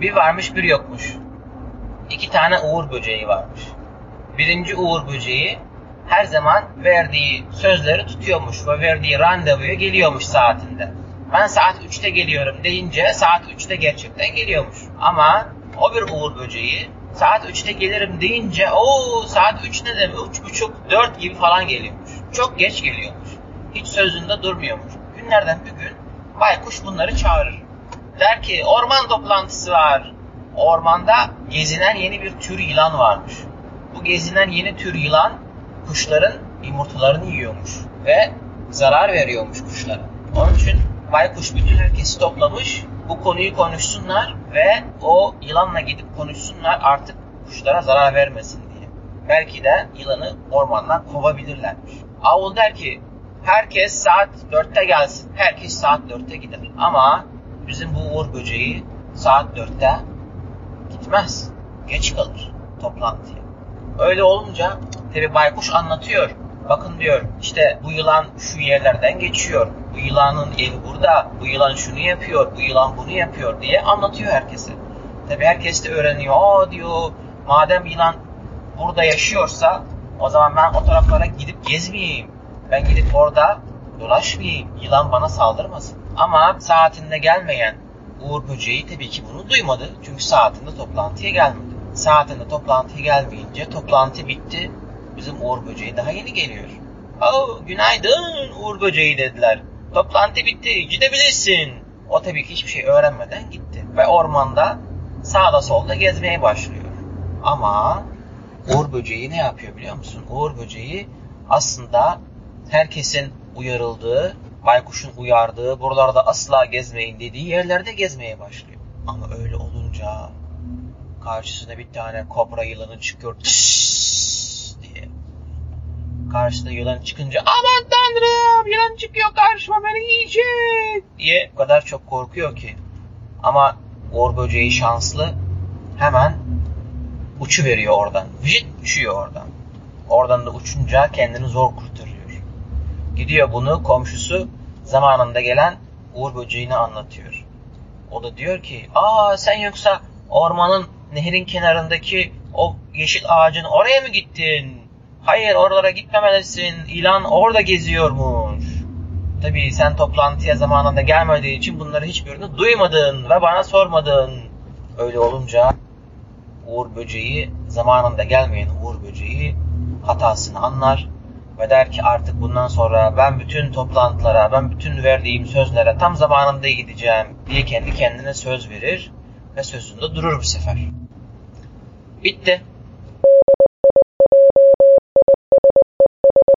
Bir varmış bir yokmuş. İki tane uğur böceği varmış. Birinci uğur böceği her zaman verdiği sözleri tutuyormuş ve verdiği randevuya geliyormuş saatinde. Ben saat 3'te geliyorum deyince saat 3'te gerçekten geliyormuş. Ama o bir uğur böceği saat 3'te gelirim deyince o saat 3 ne demek 3.30 4 gibi falan geliyormuş. Çok geç geliyormuş. Hiç sözünde durmuyormuş. Günlerden bir gün baykuş bunları çağırır. Der ki orman toplantısı var. Ormanda gezinen yeni bir tür yılan varmış. Bu gezinen yeni tür yılan kuşların yumurtalarını yiyormuş ve zarar veriyormuş kuşlara. Onun için baykuş bütün herkesi toplamış bu konuyu konuşsunlar ve o yılanla gidip konuşsunlar artık kuşlara zarar vermesin diye. Belki de yılanı ormandan kovabilirlermiş. Avul der ki herkes saat 4'te gelsin. Herkes saat 4'te gider. Ama bizim bu uğur böceği saat 4'te gitmez. Geç kalır toplantıya. Öyle olunca tabi baykuş anlatıyor. Bakın diyor işte bu yılan şu yerlerden geçiyor. Bu yılanın evi burada. Bu yılan şunu yapıyor. Bu yılan bunu yapıyor diye anlatıyor herkese. Tabi herkes de öğreniyor. Aa diyor madem yılan burada yaşıyorsa o zaman ben o taraflara gidip gezmeyeyim. Ben gidip orada dolaşmayayım. Yılan bana saldırmasın. Ama saatinde gelmeyen Uğur Böceği tabii ki bunu duymadı. Çünkü saatinde toplantıya gelmedi. Saatinde toplantıya gelmeyince toplantı bitti. Bizim Uğur Böceği daha yeni geliyor. Oh, günaydın Uğur Böceği dediler. Toplantı bitti, gidebilirsin. O tabii ki hiçbir şey öğrenmeden gitti. Ve ormanda sağda solda gezmeye başlıyor. Ama Uğur Böceği ne yapıyor biliyor musun? Uğur Böceği aslında herkesin uyarıldığı, baykuşun uyardığı, buralarda asla gezmeyin dediği yerlerde gezmeye başlıyor. Ama öyle olunca karşısına bir tane kobra yılanı çıkıyor. Diye. Karşısına yılan çıkınca aman tanrım yılan çıkıyor karşıma beni yiyecek diye o kadar çok korkuyor ki. Ama Uğur böceği şanslı hemen uçu veriyor oradan. Vıcıt uçuyor oradan. Oradan da uçunca kendini zor kurtarıyor. Gidiyor bunu komşusu zamanında gelen Uğur böceğine anlatıyor. O da diyor ki aa sen yoksa ormanın nehrin kenarındaki o yeşil ağacın oraya mı gittin? Hayır oralara gitmemelisin. İlan orada geziyormuş. Tabii sen toplantıya zamanında gelmediği için bunları hiçbirini duymadın ve bana sormadın. Öyle olunca Uğur böceği zamanında gelmeyen Uğur böceği hatasını anlar ve der ki artık bundan sonra ben bütün toplantılara, ben bütün verdiğim sözlere tam zamanında gideceğim diye kendi kendine söz verir ve sözünde durur bu sefer. Bitti.